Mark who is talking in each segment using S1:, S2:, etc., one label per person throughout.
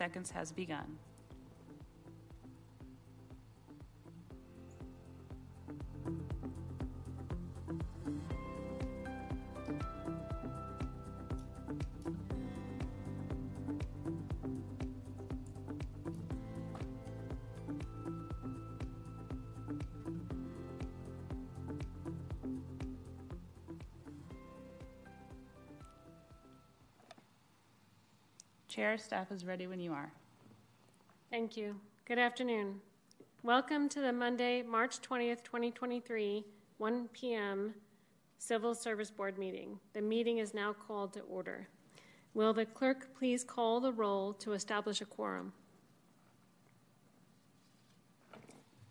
S1: seconds has begun. Chair, staff is ready when you are.
S2: Thank you. Good afternoon. Welcome to the Monday, March 20th, 2023, 1 p.m. Civil Service Board meeting. The meeting is now called to order. Will the clerk please call the roll to establish a quorum?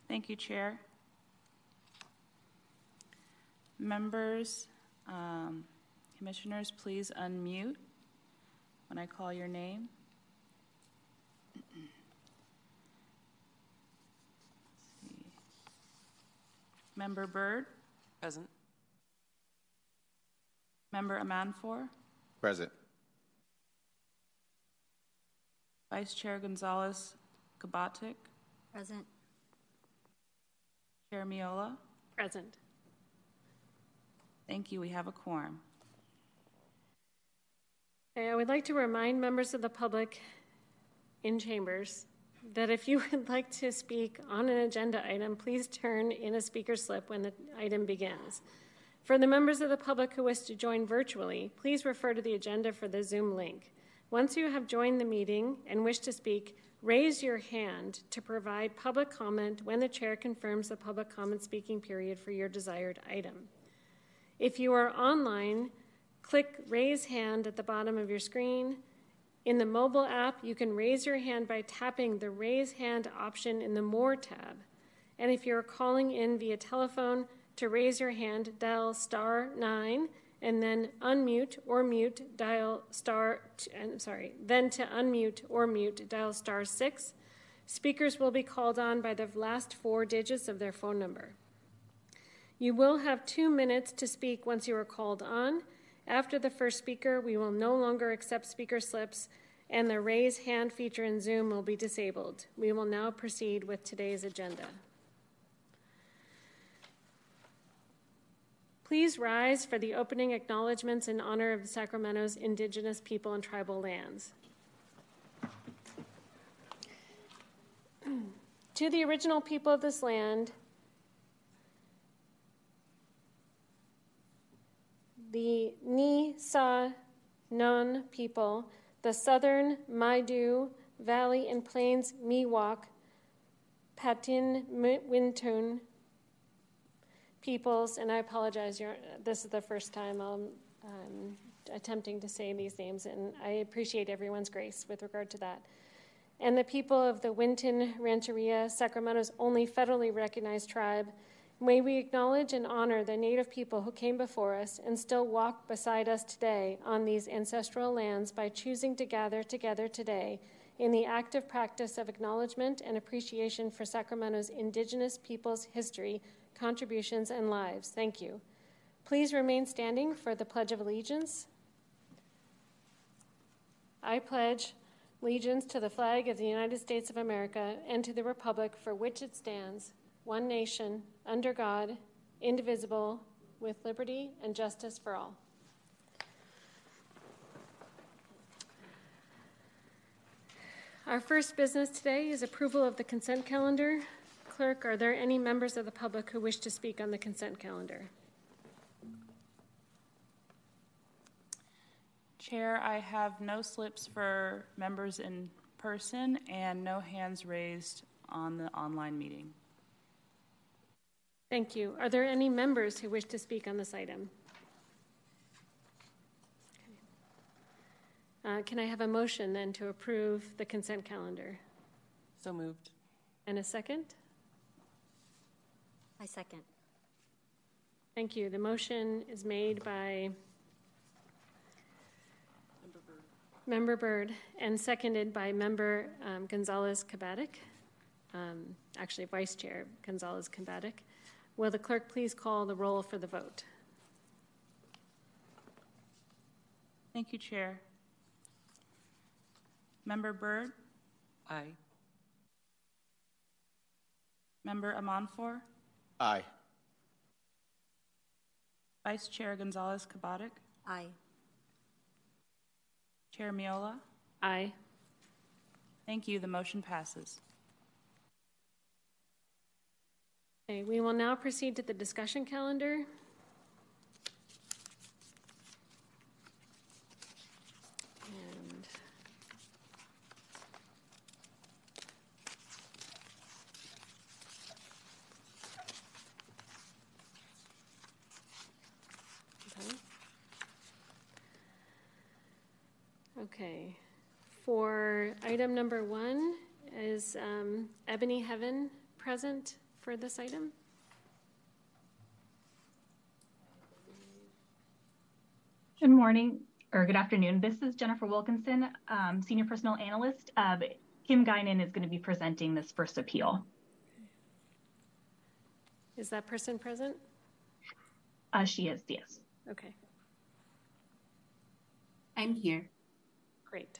S1: Thank you, Chair. Members, um, commissioners, please unmute when I call your name. Member Byrd?
S3: Present.
S1: Member Amanfor?
S4: Present.
S1: Vice Chair Gonzalez Cabatic?
S5: Present.
S1: Chair Miola?
S2: Present.
S1: Thank you. We have a quorum.
S2: I would like to remind members of the public in chambers that if you would like to speak on an agenda item, please turn in a speaker slip when the item begins. For the members of the public who wish to join virtually, please refer to the agenda for the Zoom link. Once you have joined the meeting and wish to speak, raise your hand to provide public comment when the chair confirms the public comment speaking period for your desired item. If you are online, Click Raise Hand at the bottom of your screen. In the mobile app, you can raise your hand by tapping the Raise Hand option in the More tab. And if you're calling in via telephone, to raise your hand, dial star 9 and then unmute or mute, dial star, I'm sorry, then to unmute or mute, dial star 6. Speakers will be called on by the last four digits of their phone number. You will have two minutes to speak once you are called on. After the first speaker, we will no longer accept speaker slips, and the raise hand feature in Zoom will be disabled. We will now proceed with today's agenda. Please rise for the opening acknowledgments in honor of Sacramento's indigenous people and tribal lands. to the original people of this land, the Ni Sa Non people, the southern Maidu Valley and Plains Miwok, Patwin Wintun peoples, and I apologize, this is the first time I'm um, attempting to say these names, and I appreciate everyone's grace with regard to that. And the people of the Wilton Rancheria, Sacramento's only federally recognized tribe, May we acknowledge and honor the Native people who came before us and still walk beside us today on these ancestral lands by choosing to gather together today in the active practice of acknowledgement and appreciation for Sacramento's Indigenous peoples' history, contributions, and lives. Thank you. Please remain standing for the Pledge of Allegiance. I pledge allegiance to the flag of the United States of America and to the Republic for which it stands one nation, under God, indivisible, with liberty and justice for all. Our first business today is approval of the consent calendar. Clerk, are there any members of the public who wish to speak on the consent calendar?
S1: Chair, I have no slips for members in person and no hands raised on the online meeting.
S2: Thank you. Are there any members who wish to speak on this item? Uh, can I have a motion then to approve the consent calendar?
S3: So moved.
S2: And a second?
S5: I second.
S2: Thank you. The motion is made by Member Byrd, Member Byrd and seconded by Member um, Gonzalez Cabatic, um, actually Vice Chair Gonzalez Cabatic. Will the clerk please call the roll for the vote?
S1: Thank you, Chair. Member Byrd?
S3: Aye.
S1: Member Amanfor,
S4: Aye.
S1: Vice Chair Gonzalez Cabatic,
S5: Aye.
S1: Chair Miola.
S2: Aye.
S1: Thank you. The motion passes.
S2: Okay, we will now proceed to the discussion calendar. Okay, for item number one, is um, Ebony Heaven present for this item?
S6: Good morning, or good afternoon. This is Jennifer Wilkinson, um, Senior Personnel Analyst. Uh, Kim Guinan is going to be presenting this first appeal.
S2: Is that person present?
S6: Uh, she is, yes.
S2: Okay,
S7: I'm here.
S2: great.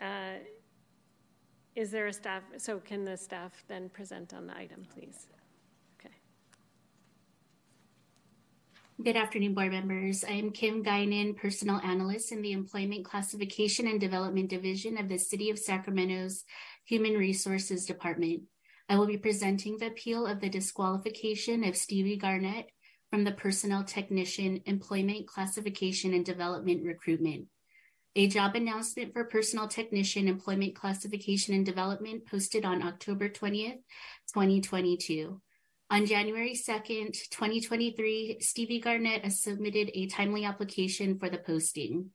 S2: Uh, Is there a staff, so can the staff then present on the item, please? Okay,
S7: Good afternoon, board members. I am Kim Guinan, Personnel Analyst in the Employment Classification and Development Division of the City of Sacramento's Human Resources Department. I will be presenting the appeal of the disqualification of Stevie Garnett from the Personnel Technician Employment Classification and Development Recruitment. A job announcement for personal Technician Employment Classification and Development posted on October 20th, 2022. On January 2nd, 2023, Stevie Garnett submitted a timely application for the posting.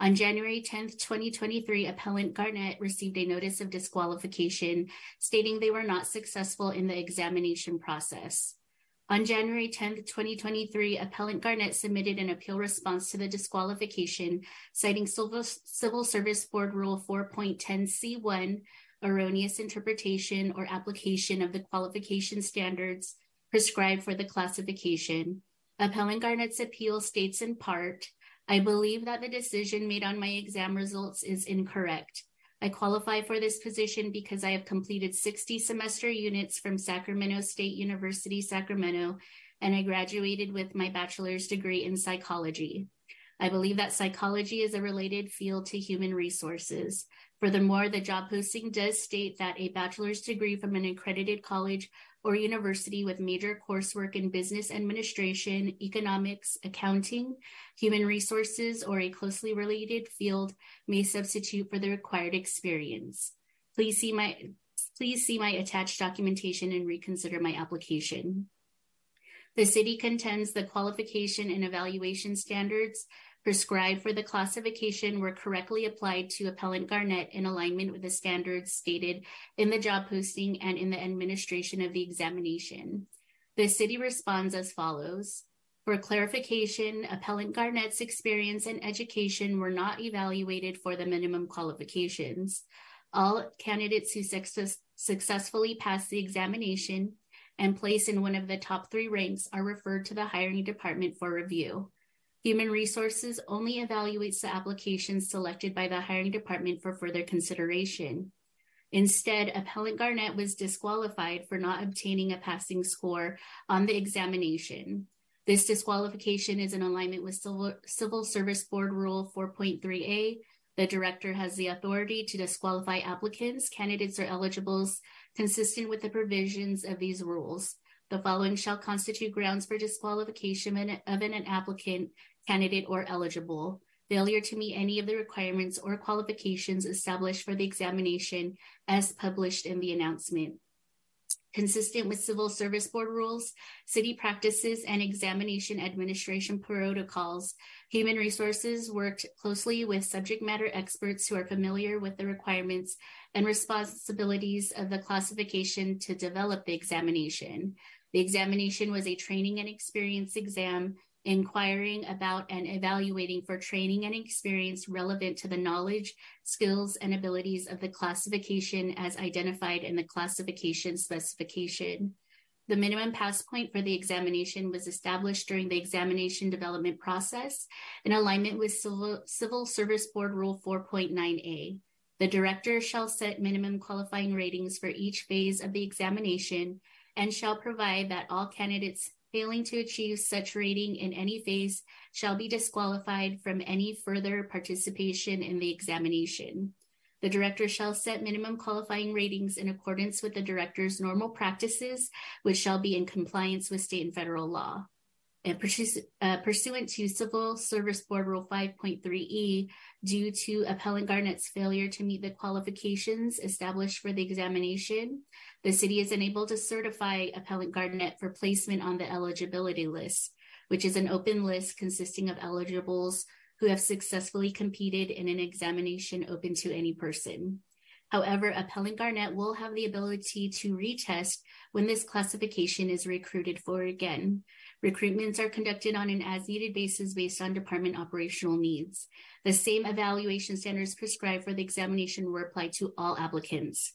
S7: On January 10th, 2023, appellant Garnett received a notice of disqualification stating they were not successful in the examination process. On January 10th, 2023, appellant Garnett submitted an appeal response to the disqualification citing Civil Service Board Rule 4.10C1, erroneous interpretation or application of the qualification standards prescribed for the classification. Appellant Garnett's appeal states in part, I believe that the decision made on my exam results is incorrect. I qualify for this position because I have completed 60 semester units from Sacramento State University, Sacramento, and I graduated with my bachelor's degree in psychology. I believe that psychology is a related field to human resources. Furthermore, the job posting does state that a bachelor's degree from an accredited college or university with major coursework in business administration, economics, accounting, human resources, or a closely related field may substitute for the required experience. Please see my please see my attached documentation and reconsider my application. The city contends the qualification and evaluation standards prescribed for the classification were correctly applied to appellant Garnett in alignment with the standards stated in the job posting and in the administration of the examination. The city responds as follows. For clarification, appellant Garnett's experience and education were not evaluated for the minimum qualifications. All candidates who success- successfully pass the examination and place in one of the top three ranks are referred to the hiring department for review. Human Resources only evaluates the applications selected by the hiring department for further consideration. Instead, appellant Garnett was disqualified for not obtaining a passing score on the examination. This disqualification is in alignment with Civil, Civil Service Board Rule 4.3a. The director has the authority to disqualify applicants, candidates, or eligibles consistent with the provisions of these rules. The following shall constitute grounds for disqualification of an applicant, candidate, or eligible. Failure to meet any of the requirements or qualifications established for the examination as published in the announcement. Consistent with Civil Service Board rules, city practices, and examination administration protocols, Human Resources worked closely with subject matter experts who are familiar with the requirements and responsibilities of the classification to develop the examination. The examination was a training and experience exam inquiring about and evaluating for training and experience relevant to the knowledge, skills, and abilities of the classification as identified in the classification specification. The minimum pass point for the examination was established during the examination development process in alignment with Civil, Civil Service Board Rule 4.9a. The director shall set minimum qualifying ratings for each phase of the examination and shall provide that all candidates failing to achieve such rating in any phase shall be disqualified from any further participation in the examination. The director shall set minimum qualifying ratings in accordance with the director's normal practices, which shall be in compliance with state and federal law. And uh, pursuant to Civil Service Board Rule 5.3E, due to Appellant Garnett's failure to meet the qualifications established for the examination, the city is unable to certify Appellant Garnett for placement on the eligibility list, which is an open list consisting of eligibles who have successfully competed in an examination open to any person. However, Appellant Garnett will have the ability to retest when this classification is recruited for again. Recruitments are conducted on an as needed basis based on department operational needs. The same evaluation standards prescribed for the examination were applied to all applicants.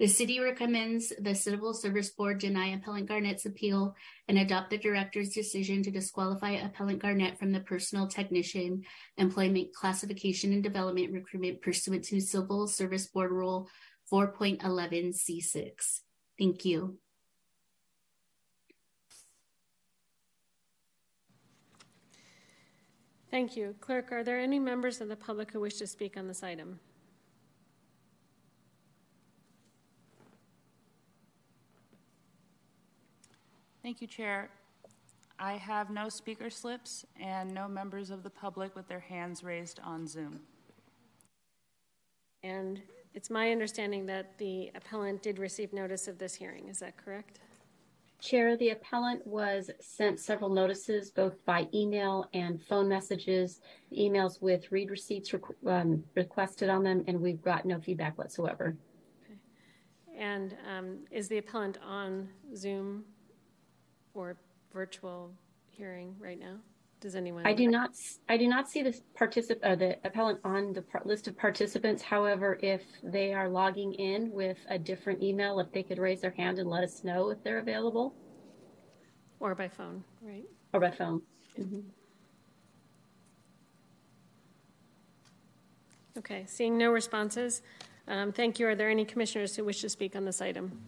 S7: The city recommends the Civil Service Board deny Appellant Garnett's appeal and adopt the director's decision to disqualify Appellant Garnett from the personal technician employment classification and development recruitment pursuant to Civil Service Board Rule 4.11C6. Thank you.
S2: Thank you. Clerk, are there any members of the public who wish to speak on this item?
S1: Thank you, Chair. I have no speaker slips and no members of the public with their hands raised on Zoom.
S2: And it's my understanding that the appellant did receive notice of this hearing. Is that correct?
S4: Chair, the appellant was sent several notices, both by email and phone messages, emails with read receipts um, requested on them, and we've got no feedback whatsoever. Okay.
S2: And um, is the appellant on Zoom or virtual hearing right now? Does anyone?
S4: I do not. I do not see the particip- uh, the appellant on the par- list of participants. However, if they are logging in with a different email, if they could raise their hand and let us know if they're available,
S2: or by phone, right?
S4: Or by phone. Mm-hmm.
S2: Okay. Seeing no responses, um, thank you. Are there any commissioners who wish to speak on this item?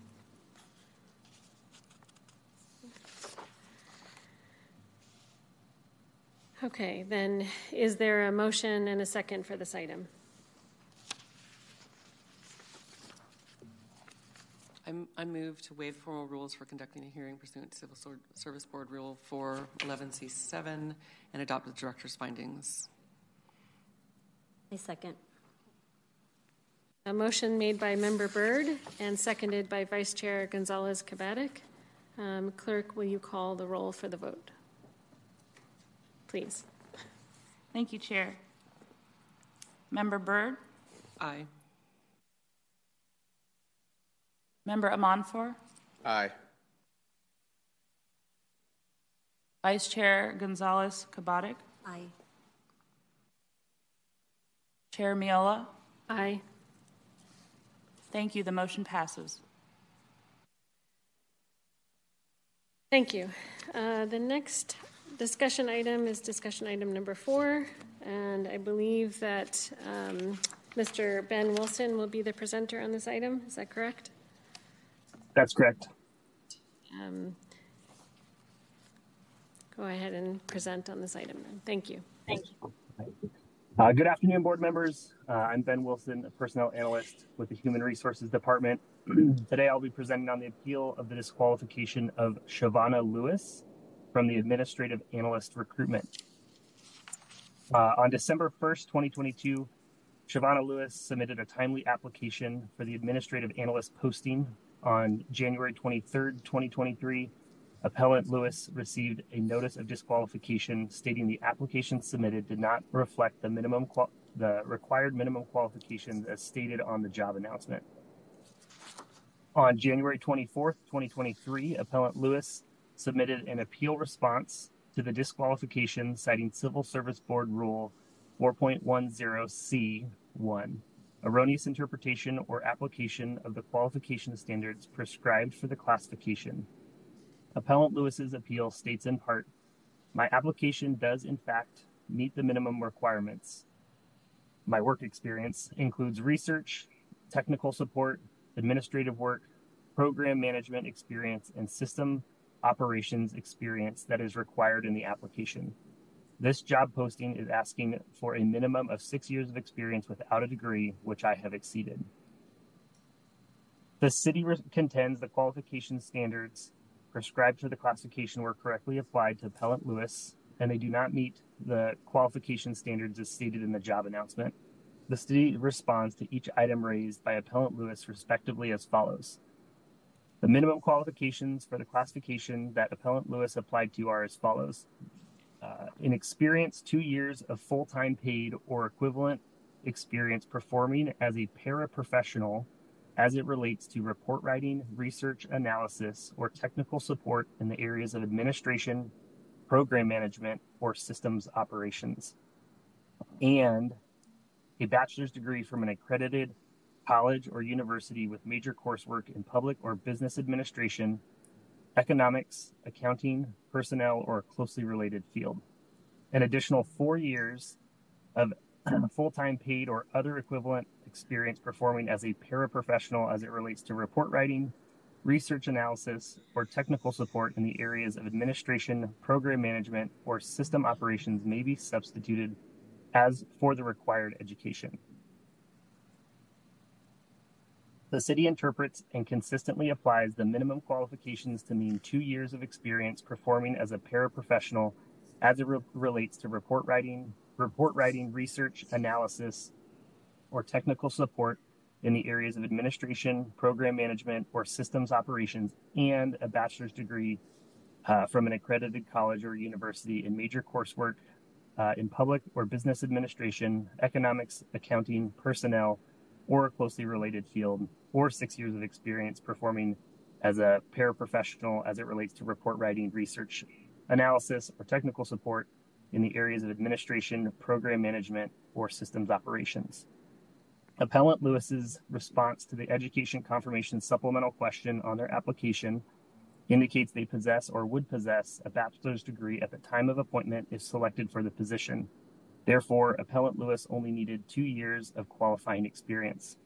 S2: Okay, then is there a motion and a second for this item?
S3: I'm, I move to waive formal rules for conducting a hearing pursuant to Civil Service Board Rule 411C7 and adopt the director's findings.
S5: A second.
S2: A motion made by Member Byrd and seconded by Vice Chair Gonzalez Cabatic. Um, clerk, will you call the roll for the vote? Please.
S1: Thank you, Chair. Member Byrd?
S3: Aye.
S1: Member Amanfor?
S8: Aye.
S1: Vice Chair Gonzalez Cabatic?
S5: Aye.
S1: Chair Miola?
S2: Aye.
S1: Thank you. The motion passes.
S2: Thank you. Uh, the next discussion item is discussion item number four, and I believe that um, Mr. Ben Wilson will be the presenter on this item. Is that correct?
S9: That's correct. Um,
S2: go ahead and present on this item then. Thank you.
S4: Thank you.
S9: Uh, good afternoon, board members. Uh, I'm Ben Wilson, a personnel analyst with the Human Resources Department. Today, I'll be presenting on the appeal of the disqualification of Shavana Lewis from the administrative analyst recruitment. Uh, on December 1st, 2022, Shavana Lewis submitted a timely application for the administrative analyst posting. On January 23rd, 2023, appellant Lewis received a notice of disqualification stating the application submitted did not reflect the minimum qual- the required minimum qualifications as stated on the job announcement. On January 24th, 2023, appellant Lewis submitted an appeal response to the disqualification citing Civil Service Board Rule 4.10C1, erroneous interpretation or application of the qualification standards prescribed for the classification. Appellant Lewis's appeal states in part, my application does in fact meet the minimum requirements. my work experience includes research, technical support, administrative work, program management experience, and system operations experience that is required in the application. This job posting is asking for a minimum of six years of experience without a degree, which I have exceeded. The city contends the qualification standards prescribed for the classification were correctly applied to Appellant Lewis, and they do not meet the qualification standards as stated in the job announcement. The city responds to each item raised by Appellant Lewis respectively as follows. The minimum qualifications for the classification that Appellant Lewis applied to are as follows. Uh, in experience, two years of full time paid or equivalent experience performing as a paraprofessional as it relates to report writing, research analysis, or technical support in the areas of administration, program management, or systems operations. And a bachelor's degree from an accredited college or university with major coursework in public or business administration, economics, accounting, personnel, or a closely related field. An additional four years of full time paid or other equivalent experience performing as a paraprofessional as it relates to report writing, research analysis, or technical support in the areas of administration, program management, or system operations may be substituted as for the required education. The city interprets and consistently applies the minimum qualifications to mean two years of experience performing as a paraprofessional as it re- relates to report writing, report writing, research, analysis, or technical support in the areas of administration, program management, or systems operations, and a bachelor's degree uh, from an accredited college or university in major coursework uh, in public or business administration, economics, accounting, personnel, or a closely related field, or six years of experience performing as a paraprofessional as it relates to report writing, research, analysis, or technical support in the areas of administration, program management, or systems operations. Appellant Lewis's response to the education confirmation supplemental question on their application indicates they possess or would possess a bachelor's degree at the time of appointment if selected for the position. Therefore, Appellant Lewis only needed two years of qualifying experience.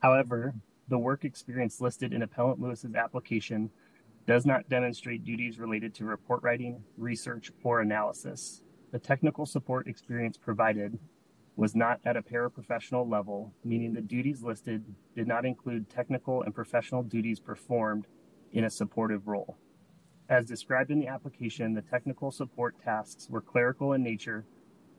S9: However, the work experience listed in Appellant Lewis's application does not demonstrate duties related to report writing, research, or analysis. The technical support experience provided was not at a paraprofessional level, meaning the duties listed did not include technical and professional duties performed in a supportive role. As described in the application, the technical support tasks were clerical in nature,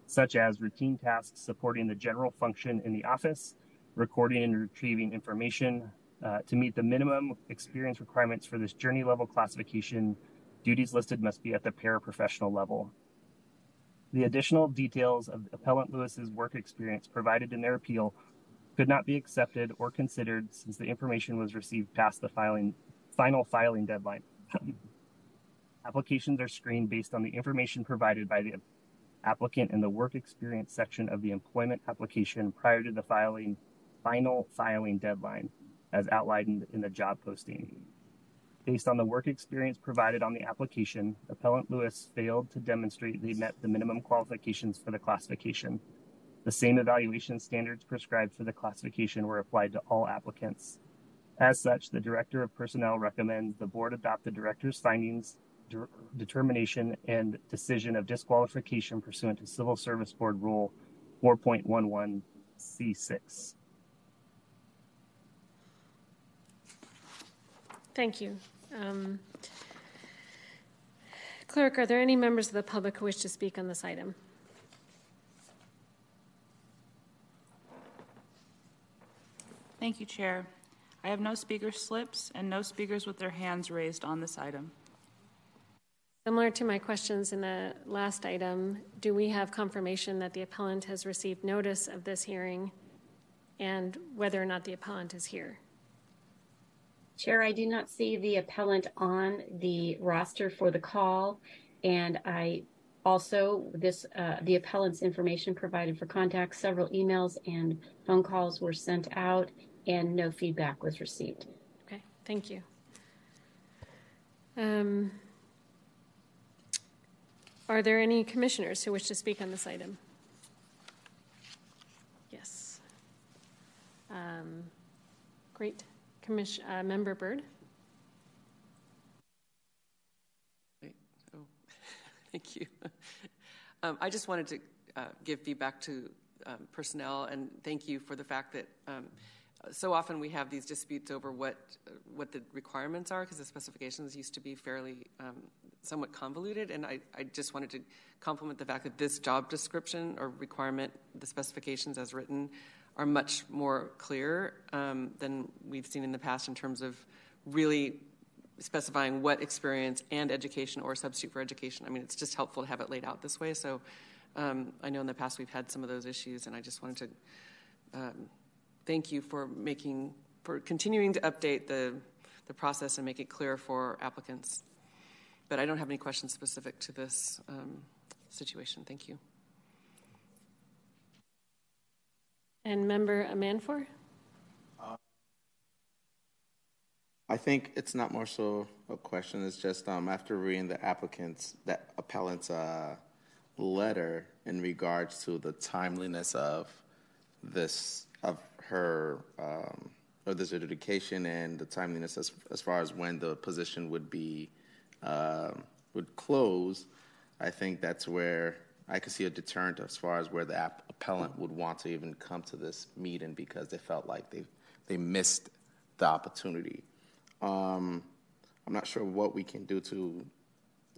S9: such as routine tasks supporting the general function in the office, recording and retrieving information, uh, to meet the minimum experience requirements for this journey level classification, duties listed must be at the paraprofessional level. The additional details of Appellant Lewis's work experience provided in their appeal could not be accepted or considered since the information was received past the filing final filing deadline. Applications are screened based on the information provided by the applicant in the work experience section of the employment application prior to the filing final filing deadline as outlined in the job posting. Based on the work experience provided on the application, Appellant Lewis failed to demonstrate they met the minimum qualifications for the classification. The same evaluation standards prescribed for the classification were applied to all applicants. As such, the Director of Personnel recommends the Board adopt the Director's findings, determination, and decision of disqualification pursuant to Civil Service Board Rule 4.11C6.
S2: Thank you. Um, Clerk, are there any members of the public who wish to speak on this item?
S1: Thank you, Chair. I have no speaker slips and no speakers with their hands raised on this item.
S2: Similar to my questions in the last item, do we have confirmation that the appellant has received notice of this hearing and whether or not the appellant is here?
S4: Chair, I do not see the appellant on the roster for the call, and I also this uh, the appellant's information provided for contact. Several emails and phone calls were sent out, and no feedback was received.
S2: Okay, thank you. Um, are there any commissioners who wish to speak on this item? Yes. Um, Great. Commission, uh, Member?
S3: Wait, oh, thank you. Um, I just wanted to uh, give feedback to um, personnel and thank you for the fact that um, so often we have these disputes over what what the requirements are because the specifications used to be fairly um, somewhat convoluted and I, I just wanted to compliment the fact that this job description or requirement the specifications as written are much more clear um, than we've seen in the past in terms of really specifying what experience and education or substitute for education. I mean, it's just helpful to have it laid out this way. So um, I know in the past we've had some of those issues, and I just wanted to um, thank you for making for continuing to update the the process and make it clear for applicants. But I don't have any questions specific to this um, situation. Thank you.
S2: And Member Amanfor?
S8: I think it's not more so a question. It's just um, after reading the applicant's, that appellant's uh, letter in regards to the timeliness of this, of her, um, of this adjudication and the timeliness as, as far as when the position would be, uh, would close, I think that's where I could see a deterrent as far as where the app, appellant would want to even come to this meeting because they felt like they, they missed the opportunity. Um, I'm not sure what we can do to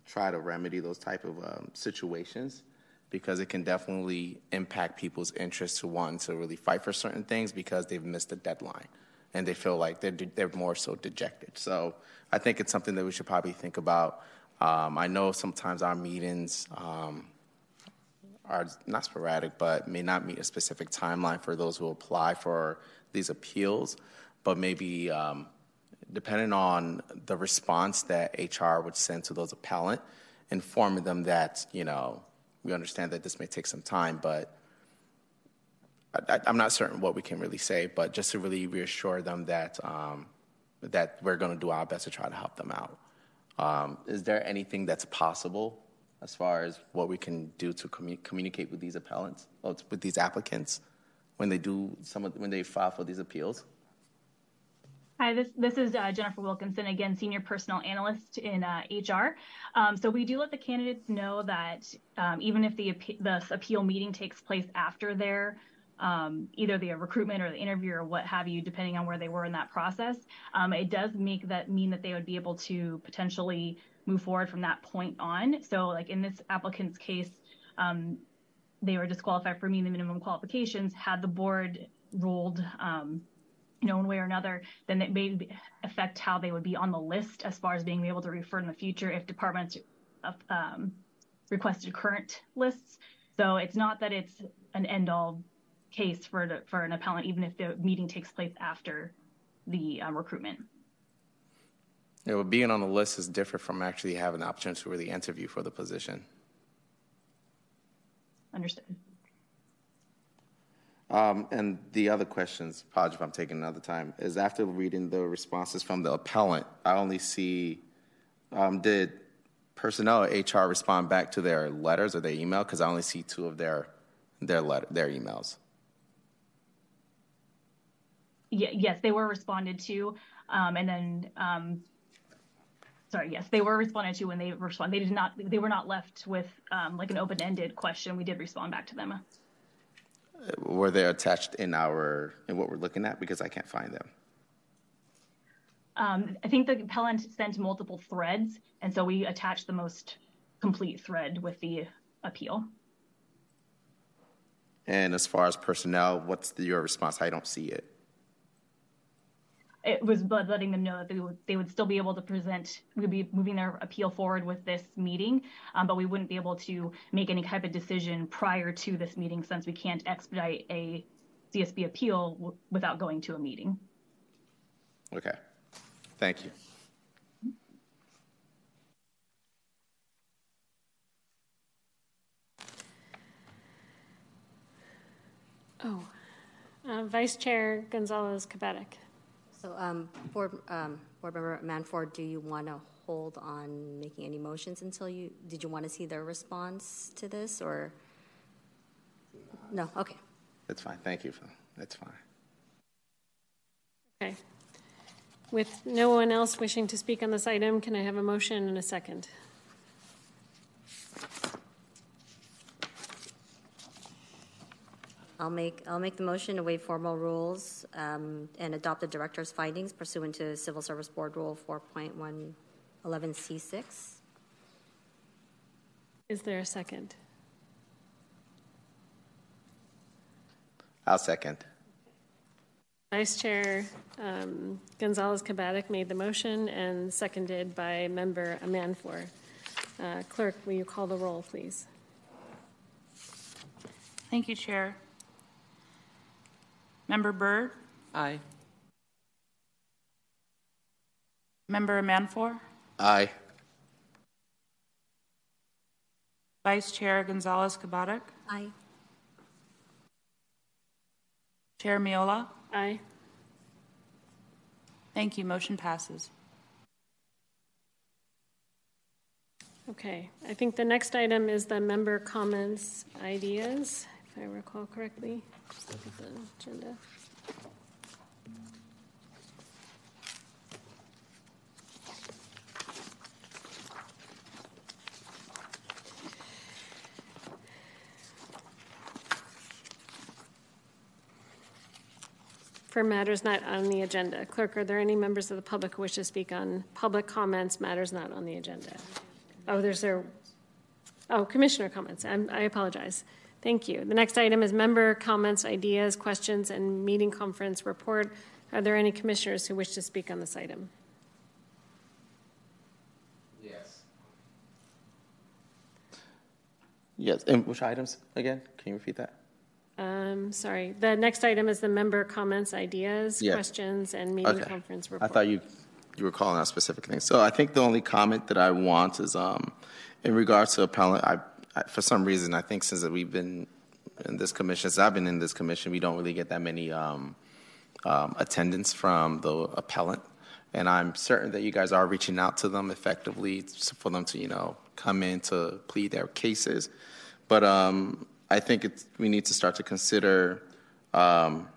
S8: try to remedy those type of um, situations because it can definitely impact people's interest to want to really fight for certain things because they've missed a deadline and they feel like they're, they're more so dejected. So I think it's something that we should probably think about. Um, I know sometimes our meetings um, are not sporadic, but may not meet a specific timeline for those who apply for these appeals, but maybe um, depending on the response that HR would send to those appellant, informing them that, you know, we understand that this may take some time, but I, am not certain what we can really say, but just to really reassure them that, um, that we're going to do our best to try to help them out. Um, is there anything that's possible as far as what we can do to commu- communicate with these appellants, with these applicants, when they do some of, when they file for these appeals?
S6: Hi, this, this is uh, Jennifer Wilkinson, again, Senior Personal Analyst in uh, HR. Um, so we do let the candidates know that um, even if the, the appeal meeting takes place after their either the recruitment or the interview or what have you, depending on where they were in that process, um, it does make that mean that they would be able to potentially move forward from that point on. So like in this applicant's case, um, they were disqualified for meeting the minimum qualifications. Had the board ruled um, you know, one way or another, then it may affect how they would be on the list as far as being able to refer in the future if departments um, requested current lists. So it's not that it's an end all case for the, for an appellant, even if the meeting takes place after the um, recruitment.
S8: Yeah, well, being on the list is different from actually having the opportunity to really interview for the position.
S6: Understood.
S8: Um, and the other questions, apologize if I'm taking another time, is after reading the responses from the appellant, I only see um, did personnel or HR respond back to their letters or their email? Because I only see two of their their letter their emails.
S6: Yes, they were responded to, um, and then um, sorry, yes, they were responded to when they respond. They did not. They were not left with um, like an open ended question. We did respond back to them
S8: were they attached in our in what we're looking at? Because I can't find them.
S6: Um, I think the appellant sent multiple threads, and so we attached the most complete thread with the appeal.
S8: And as far as personnel, what's your response? I don't see it
S6: it was letting them know that they would, they would still be able to present, we'd be moving their appeal forward with this meeting, um, but we wouldn't be able to make any type of decision prior to this meeting since we can't expedite a CSB appeal w- without going to a meeting.
S8: Okay. Thank you.
S2: Oh, uh, Vice Chair Gonzalez Cabatic.
S5: So, um, Board, um, Board Member Manford, do you want to hold on making any motions until you, did you want to see their response to this or? No, okay.
S8: That's fine. Thank you. That's fine.
S2: Okay. With no one else wishing to speak on this item, can I have a motion and a second?
S5: I'll make, I'll make the motion to waive formal rules um, and adopt the director's findings pursuant to Civil Service Board Rule 4.111C6.
S2: Is there a second?
S8: I'll second.
S2: Vice Chair um, Gonzalez Cabatic made the motion and seconded by Member Amanfor. Uh, Clerk, will you call the roll, please?
S1: Thank you, Chair. Member Byrd,
S3: Aye.
S1: Member Amanfor,
S8: Aye.
S1: Vice Chair Gonzalez Cabatic,
S5: Aye.
S1: Chair Miola.
S2: Aye.
S1: Thank you. Motion passes.
S2: Okay, I think the next item is the member comments, ideas, if I recall correctly. Just look at the agenda. For matters not on the agenda. Clerk, are there any members of the public who wish to speak on public comments, matters not on the agenda? Oh, there's there, oh, commissioner comments. I'm, I apologize. Thank you. The next item is member comments, ideas, questions, and meeting conference report. Are there any commissioners who wish to speak on this item?
S8: Yes. Yes, and which items again? Can you repeat that?
S2: Um, sorry. The next item is the member comments, ideas,
S8: Yeah.
S2: questions, and meeting
S8: Okay.
S2: conference report.
S8: I thought you you were calling out specific things. So I think the only comment that I want is um, in regards to appellant. I, I for some reason I think since we've been in this commission, since I've been in this commission, we don't really get that many um, um, attendance from the appellant. And I'm certain that you guys are reaching out to them effectively for them to, you know, come in to plead their cases. But um, I think we need to start to consider um,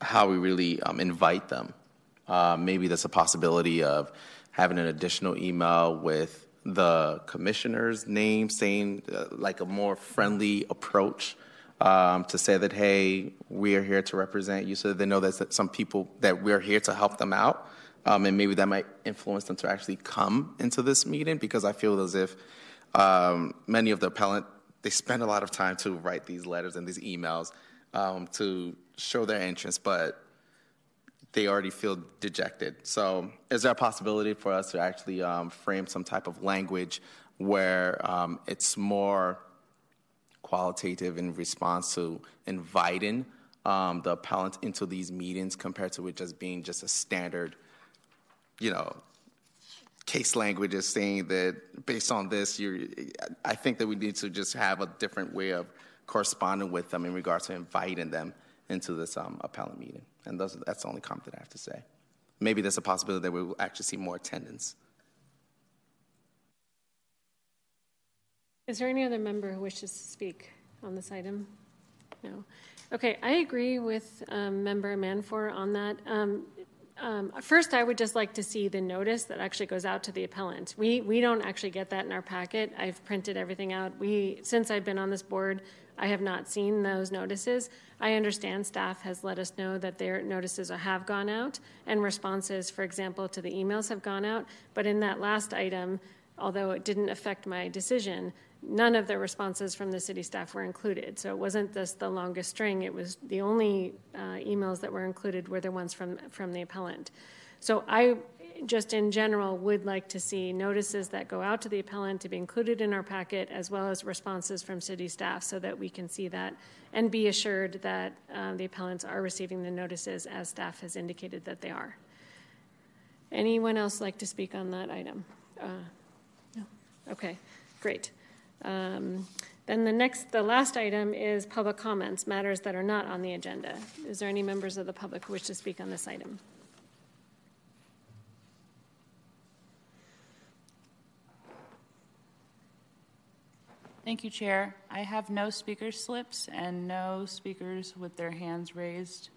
S8: how we really um, invite them. Uh, maybe there's a possibility of having an additional email with the commissioner's name, saying uh, like a more friendly approach um, to say that, hey, we are here to represent you, so they know that some people that we're here to help them out. Um, and maybe that might influence them to actually come into this meeting because I feel as if um, many of the appellant they spend a lot of time to write these letters and these emails um, to show their interest, but they already feel dejected. So, is there a possibility for us to actually um, frame some type of language where um, it's more qualitative in response to inviting um, the appellant into these meetings compared to it just being just a standard, you know, case language is saying that based on this, you I think that we need to just have a different way of corresponding with them in regards to inviting them into this um, appellant meeting. And those, that's the only comment that I have to say. Maybe there's a possibility that we will actually see more attendance.
S2: Is there any other member who wishes to speak on this item? No. Okay, I agree with um, Member Manfor on that. Um, um, first, I would just like to see the notice that actually goes out to the appellant. We we don't actually get that in our packet. I've printed everything out. We since I've been on this board, I have not seen those notices. I understand staff has let us know that their notices have gone out and responses, for example, to the emails have gone out. But in that last item, although it didn't affect my decision, none of the responses from the city staff were included. So it wasn't just the longest string. It was the only uh, emails that were included were the ones from from the appellant. So I just in general would like to see notices that go out to the appellant to be included in our packet as well as responses from city staff so that we can see that and be assured that uh, the appellants are receiving the notices as staff has indicated that they are. Anyone else like to speak on that item? Uh, no? Okay, great. Um, then the next, the last item is public comments, matters that are not on the agenda. Is there any members of the public who wish to speak on this item?
S1: Thank you, Chair. I have no speaker slips and no speakers with their hands raised.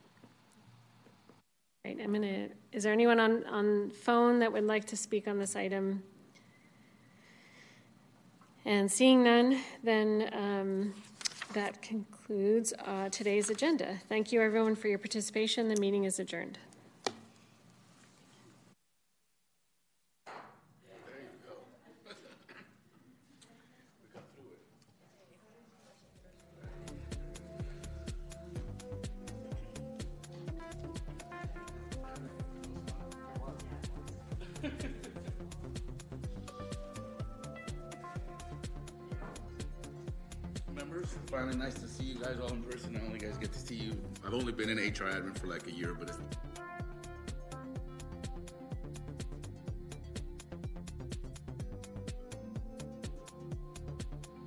S2: right, I'm gonna, is there anyone on, on phone that would like to speak on this item? And seeing none, then um, that concludes uh, today's agenda. Thank you, everyone, for your participation. The meeting is adjourned.